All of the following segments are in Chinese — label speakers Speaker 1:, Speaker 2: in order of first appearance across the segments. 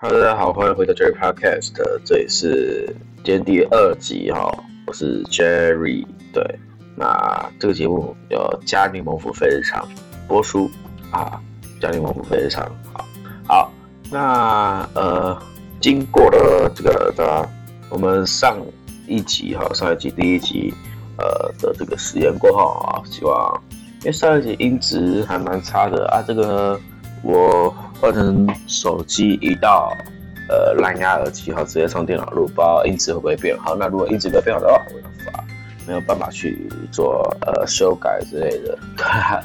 Speaker 1: Hello，大家好，欢迎回到 Jerry Podcast，这里是今天第二集哈，我是 Jerry。对，那这个节目由嘉宁蒙府非日常播出啊，嘉宁蒙府非日常好。好，那呃，经过了这个的我们上一集哈，上一集第一集呃的这个实验过后啊，希望因为上一集音质还蛮差的啊，这个我。换成手机移到呃蓝牙耳机，好直接从电脑录，不知道音质会不会变好。那如果音质没有变好的话，我无法没有办法去做呃修改之类的，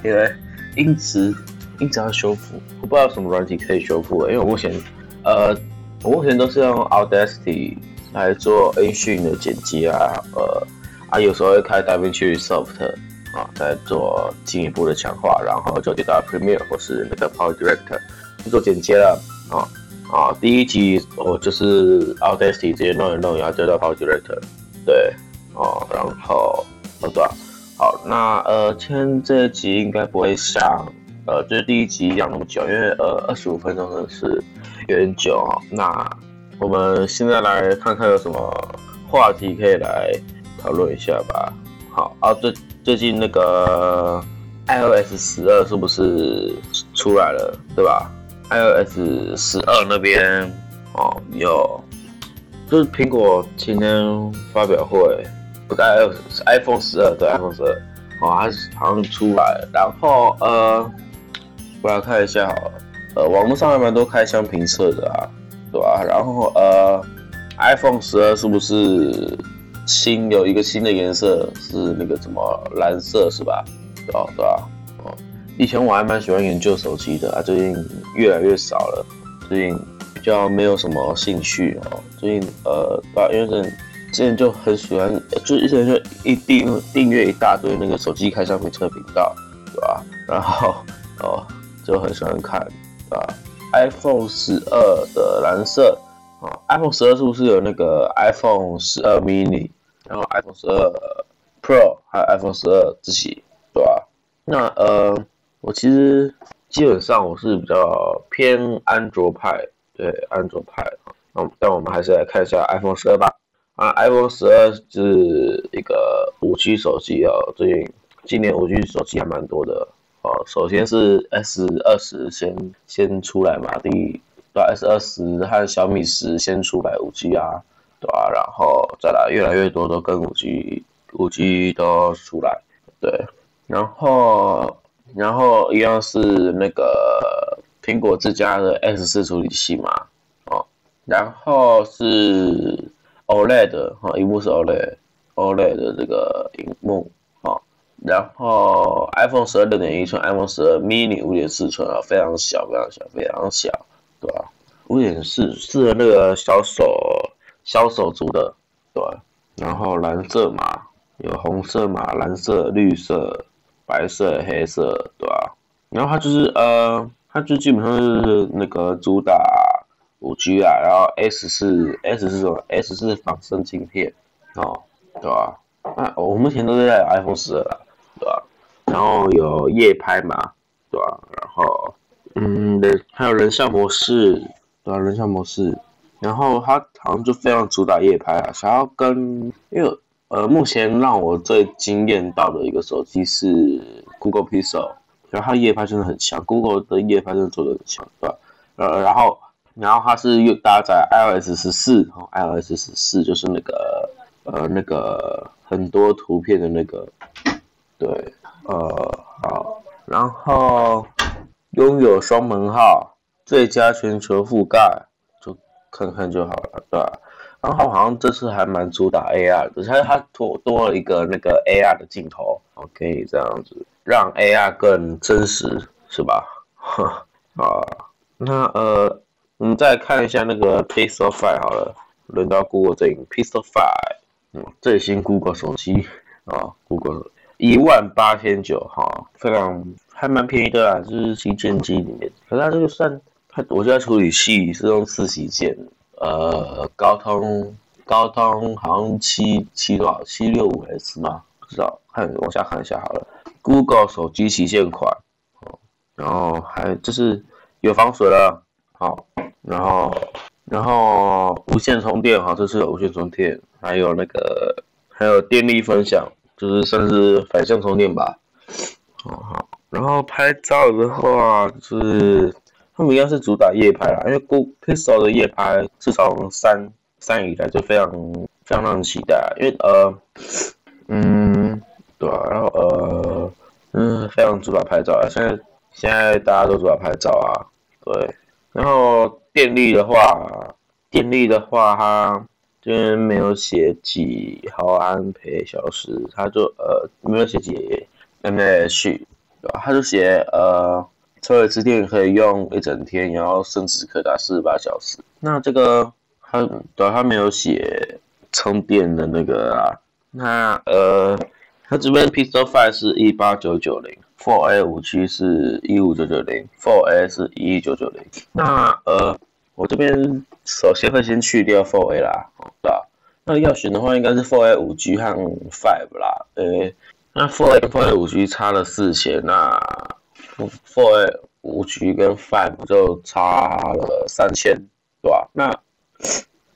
Speaker 1: 因为音质音质要修复，我不知道什么软体可以修复。因为我目前呃我目前都是用 Audacity 来做音讯的剪辑啊，呃啊有时候会开 DaVinci Resolve 啊，在做进一步的强化，然后就接到 Premiere 或是那个 Power Director。去做剪接了啊啊！第一集我就是 Audacity 直接弄一弄，然后接到 Power Director，对哦，然后好吧，好那呃，今天这一集应该不会像呃，就是第一集一样那么久，因为呃，二十五分钟真的是有点久啊。那我们现在来看看有什么话题可以来讨论一下吧。好啊，最最近那个 iOS 十二是不是出来了，对吧？iOS 十二那边哦，有，就是苹果今天发表会，不在 iOS iPhone 十二对 iPhone 十二哦，它好像出来了，然后呃，我来看一下好了，呃，网络上还蛮多开箱评测的啊，对吧？然后呃，iPhone 十二是不是新有一个新的颜色是那个什么蓝色是吧？对吧？对吧？以前我还蛮喜欢研究手机的啊，最近越来越少了，最近比较没有什么兴趣哦。最近呃，因为之前就很喜欢，就之前就一订订阅一大堆那个手机开箱评测频道，对吧？然后哦，就很喜欢看，对吧？iPhone 十二的蓝色啊，iPhone 十二是不是有那个 iPhone 十二 mini，然后 iPhone 十二 Pro 还有 iPhone 十二自己，对吧？那呃。我其实基本上我是比较偏安卓派，对安卓派啊。但我们还是来看一下 iPhone 十二吧。啊，iPhone 十二是一个五 G 手机啊，最近今年五 G 手机还蛮多的哦。首先是 S 二十先先出来嘛，第对 S 二十和小米十先出来五 G 啊，对吧？然后再来越来越多都跟五 G 五 G 都出来，对，然后。然后一样是那个苹果自家的 X 四处理器嘛，哦，然后是 OLED 哈，荧幕是 OLED，OLED 的这个荧幕，哦，然后 iPhone 十二六点一寸，iPhone 十二 mini 五点四寸啊，非常小，非常小，非常小，对吧？五点四适合那个小手小手族的，对吧？然后蓝色嘛有红色嘛、蓝色、绿色。白色、黑色，对吧？然后它就是呃，它就基本上是那个主打五 G 啊，然后 S 是 S 是什么？S 是仿生镜片哦，对吧？那我目前都是在 iPhone 十二，对吧？然后有夜拍嘛，对吧？然后嗯，人还有人像模式，对吧？人像模式，然后它好像就非常主打夜拍啊，想要跟因为。呃，目前让我最惊艳到的一个手机是 Google Pixel，然后它夜拍真的很强，Google 的夜拍真的做的很强，对吧？呃，然后，然后它是又搭载 iOS 十四，iOS 十四就是那个呃那个很多图片的那个，对，呃，好，然后拥有双门号，最佳全球覆盖，就看看就好了，对吧？然后好像这次还蛮主打 AR 的，它它多多了一个那个 AR 的镜头，可以这样子让 AR 更真实，是吧？啊，那呃，我们再看一下那个 Pixel Five 好了，轮到 Google 这 Pixel Five，嗯，最新 Google 手机啊，Google 一万八千九哈，非常还蛮便宜的啦，就是旗舰机里面，可是它这个算它，我家处理器是用四旗舰。呃，高通高通好像七七多少七六五 S 吗？不知道，看往下看一下好了。Google 手机旗舰款，哦，然后还就是有防水了，好，然后然后无线充电哈，这是有无线充电，还有那个还有电力分享，就是算是反向充电吧。哦好，然后拍照的话，是他们应该是主打夜拍啦，因为 Google Pixel 的夜拍自从三三以来就非常非常让人期待，因为呃嗯对啊，然后呃嗯非常主打拍照啊，现在现在大家都主打拍照啊，对，然后电力的话，电力的话它这边没有写几毫安培小时，它就呃没有写几 mAh，对吧？它就写呃车一次电可以用一整天，然后甚至可达四十八小时。那这个它对它没有写充电的那个啊，那呃它这边 Pistol Five 是一八九九零，Four A 五 G 是一五九九零，Four A 是一一九九零。那呃我这边首先会先去掉 Four A 啦，对吧？那要选的话，应该是 Four A 五 G 和 Five 啦，呃。那 Four A Four A 五 G 差了四千，那 Four A 五 G 跟 Five 就差了三千，对吧？那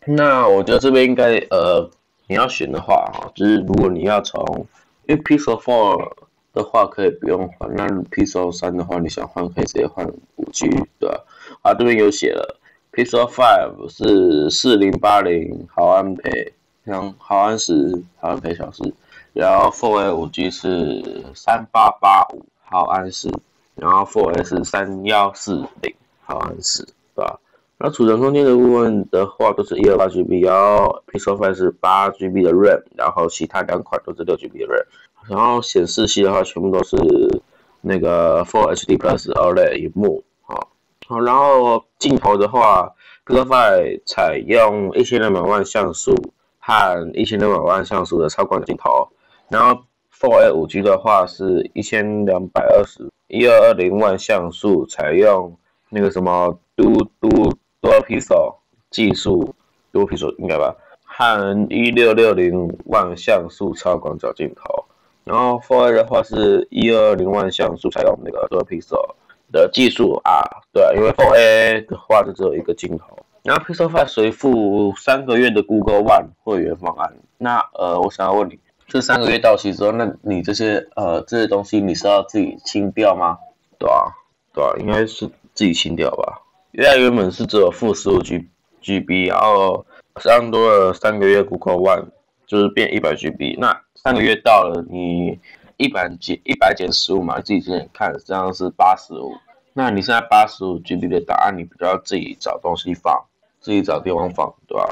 Speaker 1: 那我觉得这边应该呃，你要选的话，就是如果你要从，因为 Pixel Four 的话可以不用换，那 Pixel 三的话你想换可以直接换五 G，对吧？啊，这边有写了，Pixel Five 是四零八零毫安培，两毫安时毫安培小时。然后 Four A 五 G 是三八八五毫安时，然后 Four S 三幺四零毫安时，对吧？那储存空间的部分的话，都是一二八 GB，然后 Pixel f i 是八 GB 的 RAM，然后其他两款都是六 GB 的 RAM，然后显示器的话，全部都是那个 Four HD Plus OLED 屏幕，好，好，然后镜头的话，Pixel f i 采用一千两百万像素和一千两百万像素的超广镜头。然后 Four A 五 G 的话是一千两百二十一二二零万像素，采用那个什么 Du Du Dual Pixel 技术，Dual Pixel 应该吧，和一六六零万像素超广角镜头。然后 Four A 的话是一二零万像素，采用那个 Dual Pixel 的技术啊，对，因为 Four A 的话就只有一个镜头。然后 Pixel Five 随附三个月的 Google One 会员方案。那呃，我想要问你。这三个月到期之后，那你这些呃这些东西你是要自己清掉吗？对啊，对啊，应该是自己清掉吧。因为原本是只有负十五 G G B，然后上多了三个月 Google One，就是变一百 G B。那三个月到了，你一百减一百减十五嘛，自己之前看这样是八十五。那你现在八十五 G B 的档案，你就要自己找东西放，自己找地方放，对吧？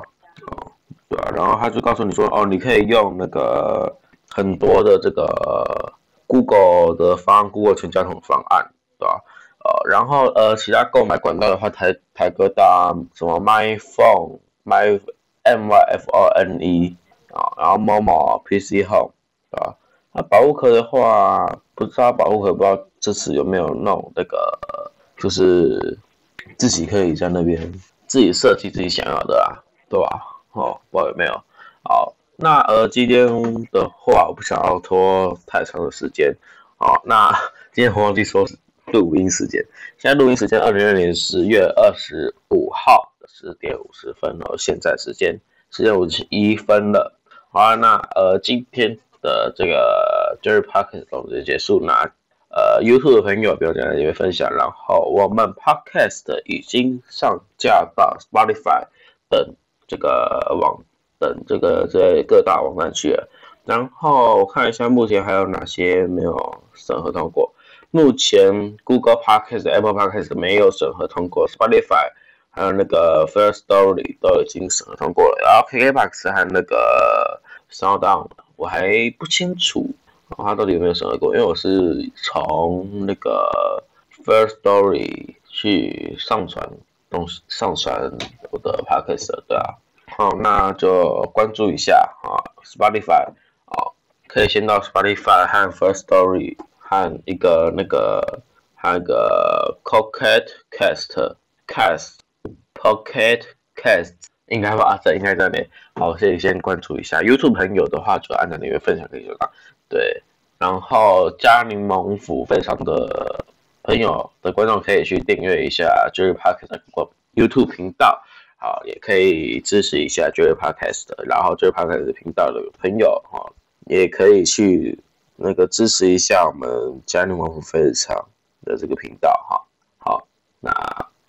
Speaker 1: 对，然后他就告诉你说，哦，你可以用那个很多的这个 Google 的方案，Google 全家桶方案，对吧？呃，然后呃，其他购买管道的话，台台哥大什么 My Phone、My M Y F O N E 啊，然后某某 PC Home，对吧？那保护壳的话，不知道保护壳不知道这次有没有弄那个，就是自己可以在那边自己设计自己想要的啊，对吧？哦，不知道有没有。好，那呃，今天的话，我不想要拖太长的时间。好，那今天忘记说录音时间。现在录音时间二零二零年十月二十五号十点五十分哦，现在时间十点五十一分了。好，那呃，今天的这个 Jerry Podcast 总结结束。那呃，YouTube 的朋友不要讲，也会分享。然后我们 Podcast 已经上架到 Spotify 等。这个网等这个在各大网站去，然后我看一下目前还有哪些没有审核通过。目前 Google Podcast、Apple Podcast 没有审核通过，Spotify 还有那个 First Story 都已经审核通过了，然后 KKBox 和那个 SoundOn 我还不清楚它到底有没有审核过，因为我是从那个 First Story 去上传。上传我的 podcast 对啊，好，那就关注一下啊，Spotify 啊，可以先到 Spotify 和 First Story 和一个那个还有一个 Pocket Cast Cast Pocket Cast 应该吧，这应该在那。好，先先关注一下 YouTube 朋友的话，就按照那个分享给就对，然后加柠檬付非常的。朋友的观众可以去订阅一下 Jerry Park 的 YouTube 频道，好，也可以支持一下 Jerry Podcast，然后 Jerry Podcast 频道的朋友哈，也可以去那个支持一下我们嘉宁王府非常的这个频道哈。好，那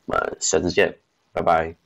Speaker 1: 我们下次见，拜拜。